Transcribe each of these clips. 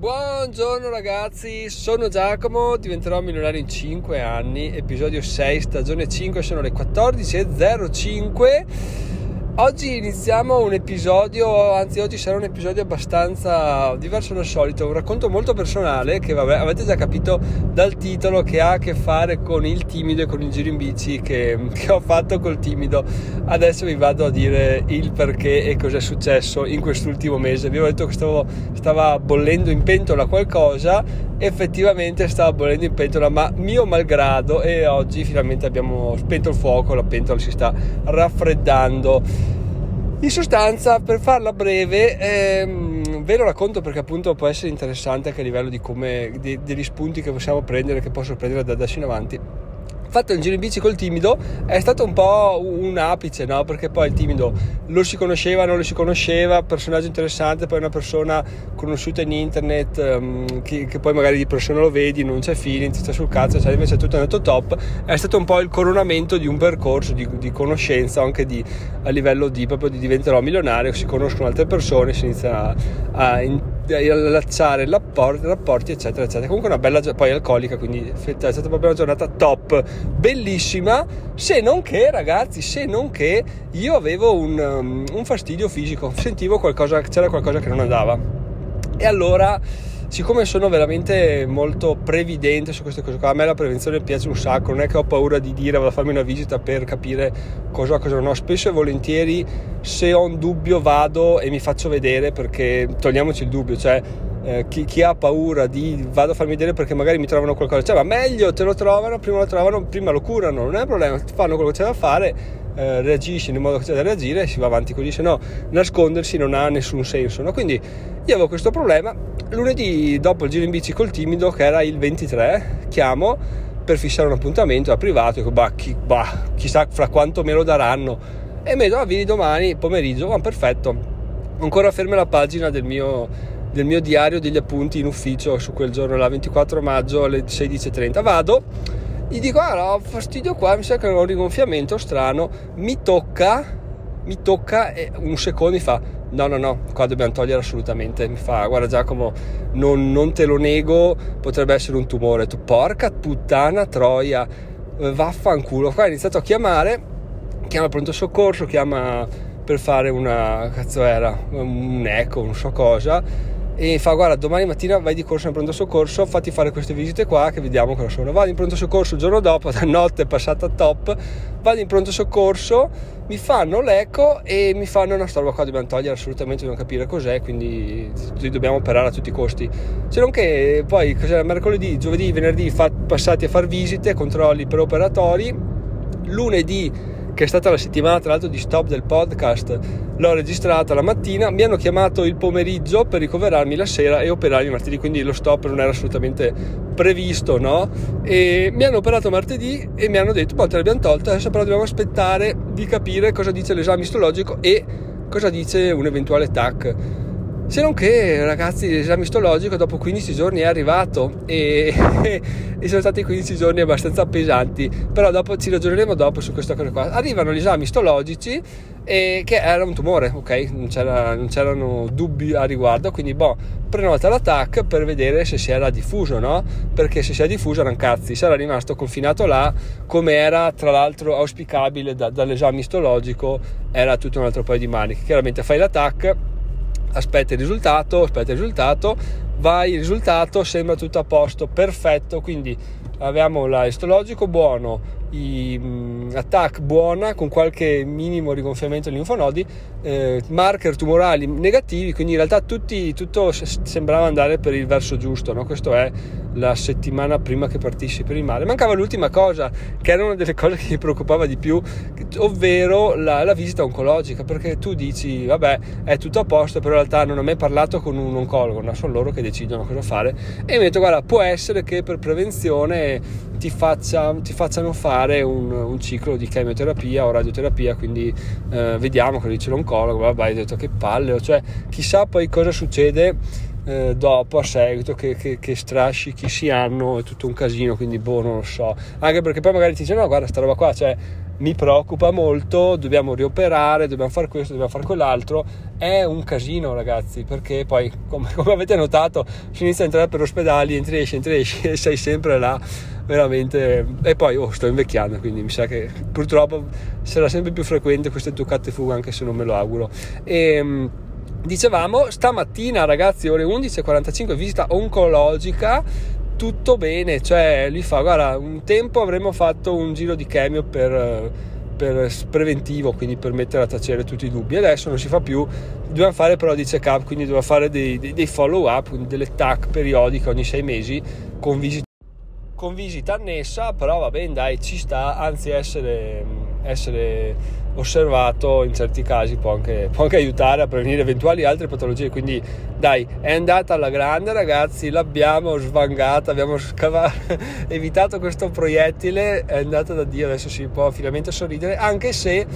Buongiorno ragazzi, sono Giacomo, diventerò milionario in 5 anni, episodio 6, stagione 5, sono le 14.05 Oggi iniziamo un episodio, anzi oggi sarà un episodio abbastanza diverso dal solito, un racconto molto personale che vabbè avete già capito dal titolo che ha a che fare con il timido e con il giro in bici che, che ho fatto col timido. Adesso vi vado a dire il perché e cosa è successo in quest'ultimo mese. Vi ho detto che stavo, stava bollendo in pentola qualcosa, effettivamente stava bollendo in pentola ma mio malgrado e oggi finalmente abbiamo spento il fuoco, la pentola si sta raffreddando. In sostanza, per farla breve, ehm, ve lo racconto perché appunto può essere interessante anche a livello di come, di, degli spunti che possiamo prendere, che posso prendere da adesso in avanti fatto il giro in bici col timido è stato un po' un apice, no? Perché poi il timido lo si conosceva, non lo si conosceva, personaggio interessante, poi una persona conosciuta in internet um, che, che, poi magari di persona lo vedi, non c'è feeling, ti sta sul cazzo, cioè invece è tutto andato top. È stato un po' il coronamento di un percorso di, di conoscenza, anche di, a livello di proprio di diventerò milionario, si conoscono altre persone, si inizia a, a allacciare rapporti, rapporti, eccetera, eccetera. Comunque una bella, poi alcolica, quindi è stata proprio una giornata top, bellissima, se non che, ragazzi, se non che io avevo un, um, un fastidio fisico, sentivo qualcosa, c'era qualcosa che non andava. E allora siccome sono veramente molto previdente su queste cose qua, a me la prevenzione piace un sacco, non è che ho paura di dire vado a farmi una visita per capire cosa cosa non ho, spesso e volentieri se ho un dubbio vado e mi faccio vedere perché togliamoci il dubbio, cioè eh, chi, chi, ha paura di vado a farmi vedere perché magari mi trovano qualcosa, cioè ma meglio te lo trovano, prima lo trovano, prima lo curano, non è un problema, fanno quello che c'è da fare eh, reagisci nel modo che c'è da reagire e si va avanti così, se no nascondersi non ha nessun senso. No? Quindi io avevo questo problema, lunedì dopo il giro in bici col timido, che era il 23, chiamo per fissare un appuntamento a privato, dico, bah, chi, bah, chissà fra quanto me lo daranno, e mi ah, vieni domani pomeriggio, ah, perfetto, ancora ferma la pagina del mio, del mio diario degli appunti in ufficio su quel giorno, la 24 maggio alle 16.30, vado, gli dico ah ho fastidio qua mi sa che ho un rigonfiamento strano mi tocca mi tocca e un secondo mi fa no no no qua dobbiamo togliere assolutamente mi fa guarda Giacomo non, non te lo nego potrebbe essere un tumore. Tu porca puttana troia vaffanculo. Qua ha iniziato a chiamare chiama pronto soccorso chiama per fare una cazzo era un eco non so cosa e fa guarda domani mattina vai di corso in pronto soccorso fatti fare queste visite qua che vediamo cosa sono. Vado in pronto soccorso il giorno dopo la notte è passata top vado in pronto soccorso mi fanno l'eco e mi fanno una storia qua dobbiamo togliere assolutamente dobbiamo capire cos'è quindi dobbiamo operare a tutti i costi. Se non che poi mercoledì giovedì venerdì fa, passati a fare visite controlli preoperatori lunedì che è stata la settimana tra l'altro di stop del podcast, l'ho registrata la mattina, mi hanno chiamato il pomeriggio per ricoverarmi la sera e operarmi martedì, quindi lo stop non era assolutamente previsto, no? E mi hanno operato martedì e mi hanno detto, poi te l'abbiamo tolta, adesso però dobbiamo aspettare di capire cosa dice l'esame istologico e cosa dice un eventuale TAC se non che, ragazzi, l'esame istologico dopo 15 giorni è arrivato e, e, sono stati 15 giorni abbastanza pesanti, però dopo ci ragioneremo dopo su questa cosa qua. Arrivano gli esami istologici e che era un tumore, ok? Non, c'era, non c'erano dubbi a riguardo, quindi boh, prenota l'attacco per vedere se si era diffuso, no? Perché se si è diffuso erano cazzi, sarà rimasto confinato là, come era tra l'altro auspicabile da, dall'esame istologico, era tutto un altro paio di maniche. Chiaramente fai l'attacco aspetta il risultato, aspetta il risultato, vai il risultato, sembra tutto a posto, perfetto, quindi abbiamo l'istologico buono, attack buona con qualche minimo rigonfiamento dei linfonodi, eh, marker tumorali negativi, quindi in realtà tutti, tutto sembrava andare per il verso giusto, no? questo è la settimana prima che partissi per il mare. Mancava l'ultima cosa, che era una delle cose che mi preoccupava di più, ovvero la, la visita oncologica, perché tu dici, vabbè, è tutto a posto, però in realtà non ho mai parlato con un oncologo, no? sono loro che decidono cosa fare, e mi ho detto, guarda, può essere che per prevenzione ti, faccia, ti facciano fare un, un, ciclo di chemioterapia o radioterapia, quindi eh, vediamo cosa dice l'oncologo, vabbè, hai detto che palle, cioè chissà poi cosa succede eh, dopo a seguito che, che, che strascichi si hanno è tutto un casino quindi boh non lo so. Anche perché poi magari ti dice no guarda sta roba qua cioè mi preoccupa molto, dobbiamo rioperare, dobbiamo fare questo, dobbiamo fare quell'altro, è un casino ragazzi, perché poi come, come avete notato si inizia a entrare per ospedali, entri esci, entri esci e sei sempre là veramente e poi oh, sto invecchiando quindi mi sa che purtroppo sarà sempre più frequente queste toccate fuga anche se non me lo auguro. E ehm, dicevamo stamattina ragazzi ore 11.45 visita oncologica tutto bene cioè lui fa guarda un tempo avremmo fatto un giro di chemio per, per preventivo quindi per mettere a tacere tutti i dubbi. Adesso non si fa più dobbiamo fare però di check up quindi dobbiamo fare dei, dei, dei follow up delle TAC periodiche ogni sei mesi con visite con visita annessa, però va bene, dai, ci sta, anzi essere, essere osservato in certi casi può anche, può anche, aiutare a prevenire eventuali altre patologie, quindi dai, è andata alla grande ragazzi, l'abbiamo svangata, abbiamo scava- evitato questo proiettile, è andata da Dio, adesso si può finalmente sorridere, anche se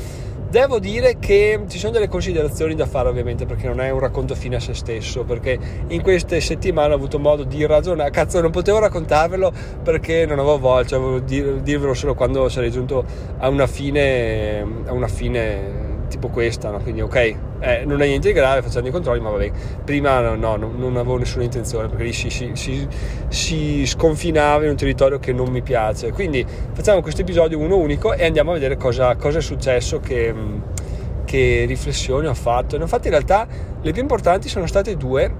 Devo dire che ci sono delle considerazioni da fare ovviamente perché non è un racconto fine a se stesso, perché in queste settimane ho avuto modo di ragionare, cazzo non potevo raccontarvelo perché non avevo voglia, cioè dir, dirvelo solo quando sarei giunto a una fine, a una fine tipo questa, no? quindi ok, eh, non è niente di grave, facciamo i controlli, ma vabbè, prima no, no non avevo nessuna intenzione perché lì si, si, si, si, sconfinava in un territorio che non mi piace, quindi facciamo questo episodio uno unico e andiamo a vedere cosa, cosa è successo, che, che riflessioni ho fatto. Ne ho fatte in realtà le più importanti sono state due,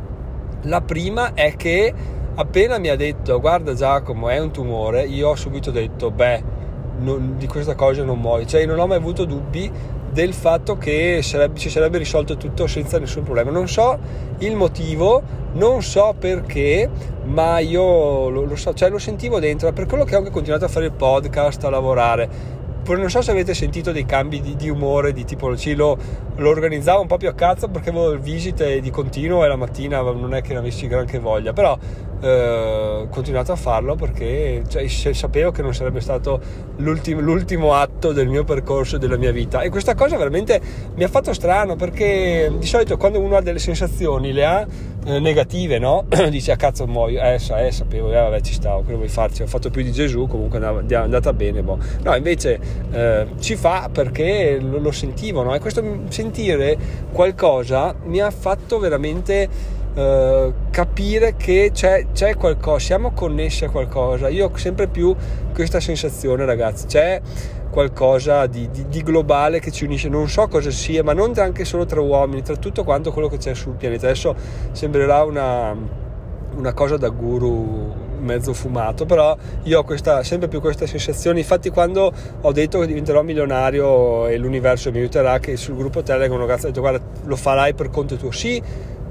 la prima è che appena mi ha detto guarda Giacomo è un tumore, io ho subito detto beh, non, di questa cosa non muoio, cioè non ho mai avuto dubbi del fatto che sarebbe, si sarebbe risolto tutto senza nessun problema. Non so il motivo, non so perché, ma io lo, lo, so, cioè lo sentivo dentro, per quello che ho anche continuato a fare il podcast, a lavorare. Non so se avete sentito dei cambi di, di umore, di tipo, sì, lo, lo, organizzavo un po' più a cazzo perché avevo visite di continuo e la mattina non è che ne avessi granché voglia, però eh, continuato a farlo perché cioè, sapevo che non sarebbe stato l'ultimo, l'ultimo atto del mio percorso e della mia vita e questa cosa veramente mi ha fatto strano perché di solito quando uno ha delle sensazioni le ha eh, negative no? dice a ah, cazzo muoio eh, eh sapevo eh, vabbè ci stavo quello vuoi farci ho fatto più di Gesù comunque è andata bene boh. no invece eh, ci fa perché lo, lo sentivo no? e questo sentire qualcosa mi ha fatto veramente Uh, capire che c'è, c'è, qualcosa, siamo connessi a qualcosa. Io ho sempre più questa sensazione, ragazzi. C'è qualcosa di, di, di, globale che ci unisce. Non so cosa sia, ma non anche solo tra uomini, tra tutto quanto quello che c'è sul pianeta. Adesso sembrerà una, una cosa da guru mezzo fumato, però io ho questa, sempre più questa sensazione. Infatti, quando ho detto che diventerò milionario e l'universo mi aiuterà, che sul gruppo Telegram un ragazzo ha detto: Guarda, lo farai per conto tuo. Sì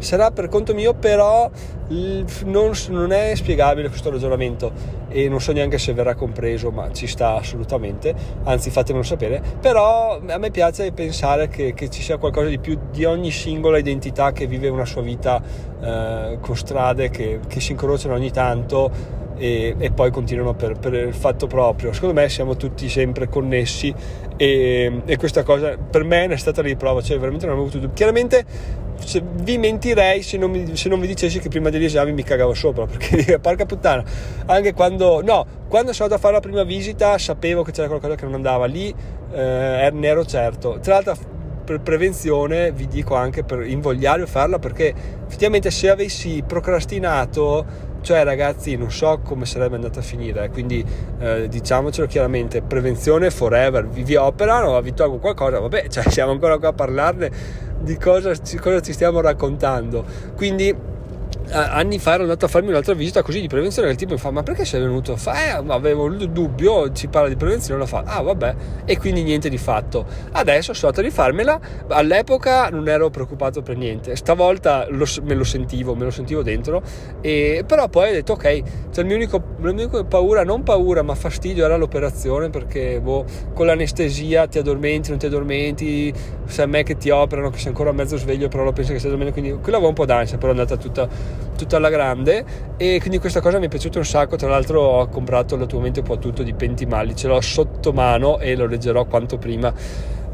sarà per conto mio, però non, non, è spiegabile questo ragionamento. E non so neanche se verrà compreso, ma ci sta assolutamente, anzi fatemelo sapere, però a me piace pensare che, che ci sia qualcosa di più di ogni singola identità che vive una sua vita eh, con strade che, che si incrociano ogni tanto e, e, poi continuano per, per, il fatto proprio. Secondo me siamo tutti sempre connessi e, e questa cosa per me è stata riprova, cioè veramente non ho avuto dubbi. Chiaramente vi mentirei se non, mi, se non vi dicessi che prima degli esami mi cagavo sopra perché porca puttana anche quando no quando sono andato a fare la prima visita sapevo che c'era qualcosa che non andava lì eh, ne ero certo tra l'altro per prevenzione vi dico anche per invogliare a farla perché effettivamente se avessi procrastinato cioè ragazzi non so come sarebbe andata a finire? Quindi eh, diciamocelo chiaramente prevenzione forever. Vi, vi operano vi tolgo qualcosa vabbè cioè siamo ancora qua a parlarne di cosa, cosa ci stiamo raccontando. Quindi anni fa ero andato a farmi un'altra visita così di prevenzione il tipo mi fa ma perché sei venuto? Fa, eh, avevo il dubbio ci parla di prevenzione lo fa. Ah vabbè. E quindi niente di fatto. Adesso sono andato a rifarmela all'epoca non ero preoccupato per niente stavolta lo, me lo sentivo me lo sentivo dentro e, però poi ho detto ok cioè il mio unico, la mia paura non paura ma fastidio era l'operazione perché boh, con l'anestesia ti addormenti non ti addormenti se a me che ti operano che sei ancora mezzo sveglio però lo penso che stai dormendo quindi quella avevo un po' d'ansia però è andata tutta tutta alla grande. E quindi questa cosa mi è piaciuta un sacco. Tra l'altro ho comprato l'attualmente un po' tutto di Pentimali ce l'ho sotto mano e lo leggerò quanto prima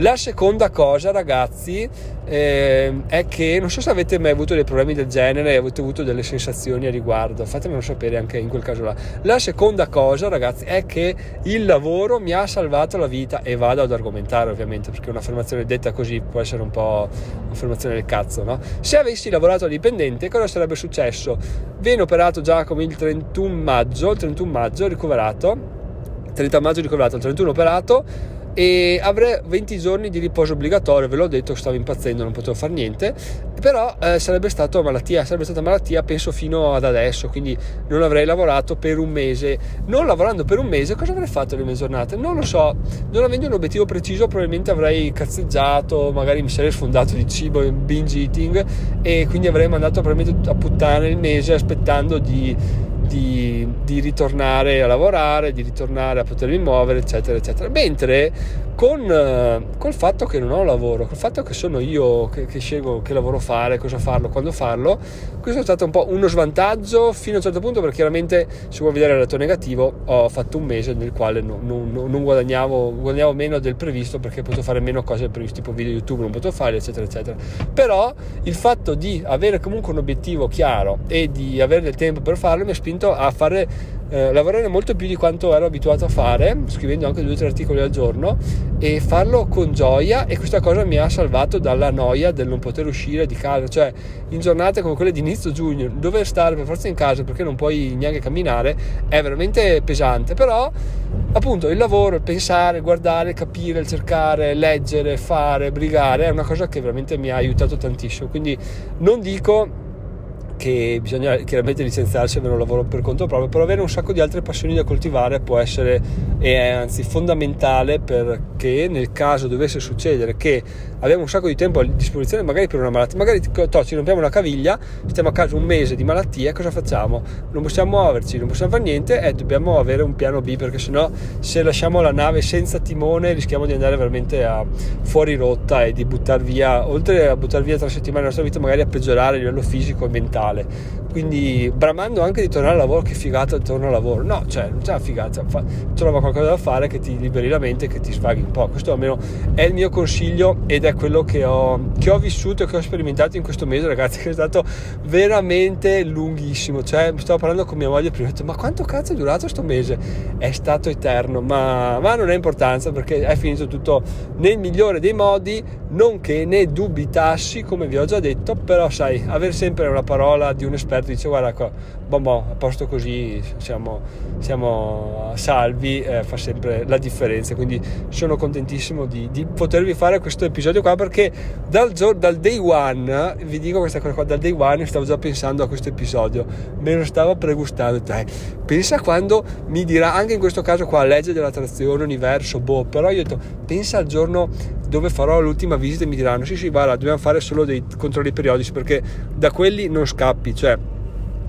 La seconda cosa, ragazzi, eh, è che non so se avete mai avuto dei problemi del genere e avete avuto delle sensazioni a riguardo, fatemelo sapere anche in quel caso là. La seconda cosa, ragazzi, è che il lavoro mi ha salvato la vita e vado ad argomentare ovviamente perché un'affermazione detta così può essere un po' un'affermazione del cazzo, no? Se avessi lavorato a dipendente, cosa sarebbe successo? Viene operato Giacomo il 31 maggio, il 31 maggio ricoverato 30 maggio ricoverato, il 31 operato e avrei 20 giorni di riposo obbligatorio, ve l'ho detto, stavo impazzendo, non potevo fare niente, però eh, sarebbe stata malattia, sarebbe stata malattia penso fino ad adesso, quindi non avrei lavorato per un mese. Non lavorando per un mese, cosa avrei fatto le mie giornate? Non lo so, non avendo un obiettivo preciso probabilmente avrei cazzeggiato, magari mi sarei sfondato di cibo in binge eating e quindi avrei mandato probabilmente a puttane il mese aspettando di di, di, ritornare a lavorare, di ritornare a potermi muovere, eccetera, eccetera. Mentre con eh, col fatto che non ho lavoro, col fatto che sono io che, che, scelgo che lavoro fare, cosa farlo, quando farlo, questo è stato un po' uno svantaggio fino a un certo punto perché chiaramente se vuoi vedere il lato negativo ho fatto un mese nel quale non, non, non guadagnavo, guadagnavo, meno del previsto perché potevo fare meno cose del previsto, tipo video YouTube non potevo fare, eccetera, eccetera. Però il fatto di avere comunque un obiettivo chiaro e di avere del tempo per farlo mi ha spinto a fare eh, lavorare molto più di quanto ero abituato a fare, scrivendo anche due o tre articoli al giorno e farlo con gioia e questa cosa mi ha salvato dalla noia del non poter uscire di casa, cioè in giornate come quelle di inizio giugno, dover stare per forza in casa perché non puoi neanche camminare è veramente pesante, però appunto il lavoro, il pensare, guardare, capire, cercare, leggere, fare, brigare è una cosa che veramente mi ha aiutato tantissimo, quindi non dico che bisogna chiaramente licenziarsi e avere un lavoro per conto proprio, però avere un sacco di altre passioni da coltivare può essere, e è anzi fondamentale perché nel caso dovesse succedere che abbiamo un sacco di tempo a disposizione magari per una malattia, magari to, ci rompiamo una caviglia, stiamo a casa un mese di malattia, cosa facciamo? Non possiamo muoverci, non possiamo fare niente e dobbiamo avere un piano B perché sennò se lasciamo la nave senza timone rischiamo di andare veramente a, fuori rotta e di buttare via, oltre a buttare via tre settimane della nostra vita, magari a peggiorare a livello fisico e mentale. Quindi bramando anche di tornare al lavoro che figata torno al lavoro. No cioè non c'è una figata fa, trova qualcosa da fare che ti liberi la mente che ti sfaghi un po' questo almeno è il mio consiglio ed è quello che ho, che ho vissuto e che ho sperimentato in questo mese ragazzi che è stato veramente lunghissimo. Cioè stavo parlando con mia moglie prima ho detto ma quanto cazzo è durato questo mese? È stato eterno. Ma, ma non ha importanza perché è finito tutto nel migliore dei modi non che ne dubitassi come vi ho già detto però sai avere sempre una parola di un esperto dice guarda qua, bon, bon, a posto così siamo, siamo salvi, eh, fa sempre la differenza, quindi sono contentissimo di, di, potervi fare questo episodio qua perché dal, dal day one, vi dico questa cosa qua, dal day one stavo già pensando a questo episodio, me lo stavo pregustando, dai, pensa quando mi dirà, anche in questo caso qua, legge dell'attrazione, universo, boh, però io ho detto, pensa al giorno dove farò l'ultima visita e mi diranno sì sì guarda dobbiamo fare solo dei controlli periodici perché da quelli non scappi cioè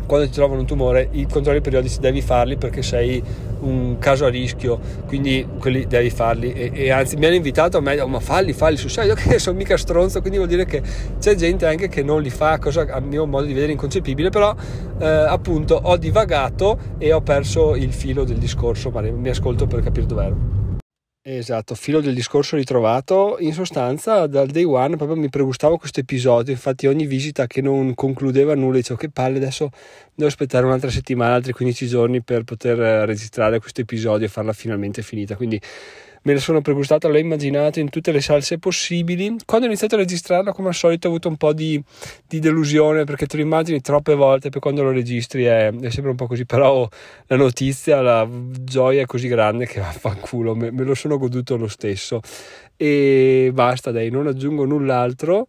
quando ti trovano un tumore i controlli periodici devi farli perché sei un caso a rischio quindi quelli devi farli. E, e anzi mi hanno invitato a me ma falli falli sul serio che sono mica stronzo quindi vuol dire che c'è gente anche che non li fa cosa a mio modo di vedere inconcepibile però eh, appunto ho divagato e ho perso il filo del discorso ma mi ascolto per capire dov'ero Esatto, filo del discorso ritrovato. In sostanza, dal day one proprio mi pregustavo questo episodio. Infatti, ogni visita che non concludeva nulla, dicevo che palle, adesso devo aspettare un'altra settimana, altri 15 giorni per poter eh, registrare questo episodio e farla finalmente finita. Quindi me la sono pregustata, l'ho immaginato in tutte le salse possibili. Quando ho iniziato a registrarla, come al solito, ho avuto un po' di, di delusione perché te lo immagini troppe volte, poi quando lo registri è, è, sempre un po' così. Però la notizia, la gioia è così grande che vaffanculo, me, me lo sono goduto lo stesso. E basta, dai, non aggiungo null'altro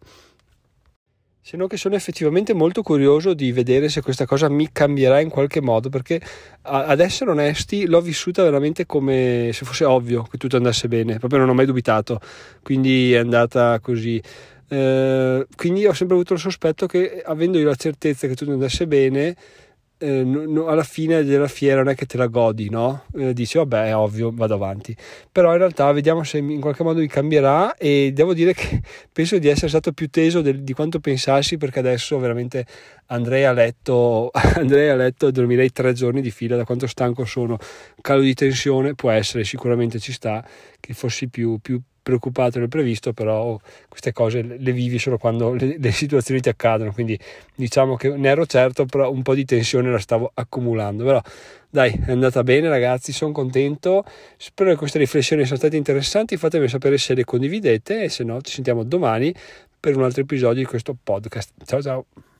se non che sono effettivamente molto curioso di vedere se questa cosa mi cambierà in qualche modo, perché ad essere onesti l'ho vissuta veramente come se fosse ovvio che tutto andasse bene, proprio non ho mai dubitato, quindi è andata così. Eh, quindi ho sempre avuto il sospetto che avendo io la certezza che tutto andasse bene, eh, no, alla fine della fiera non è che te la godi, no? Eh, dici vabbè è ovvio, vado avanti. Però in realtà vediamo se in qualche modo mi cambierà e devo dire che penso di essere stato più teso del, di quanto pensassi perché adesso veramente andrei a letto, andrei a letto e dormirei tre giorni di fila da quanto stanco sono. Calo di tensione può essere, sicuramente ci sta, che fossi più, più preoccupato nel previsto, però queste cose le vivi solo quando le, le, situazioni ti accadono, quindi diciamo che ne ero certo, però un po' di tensione la stavo accumulando, però dai, è andata bene ragazzi, sono contento, spero che queste riflessioni siano state interessanti, fatemi sapere se le condividete e se no ci sentiamo domani per un altro episodio di questo podcast. Ciao ciao!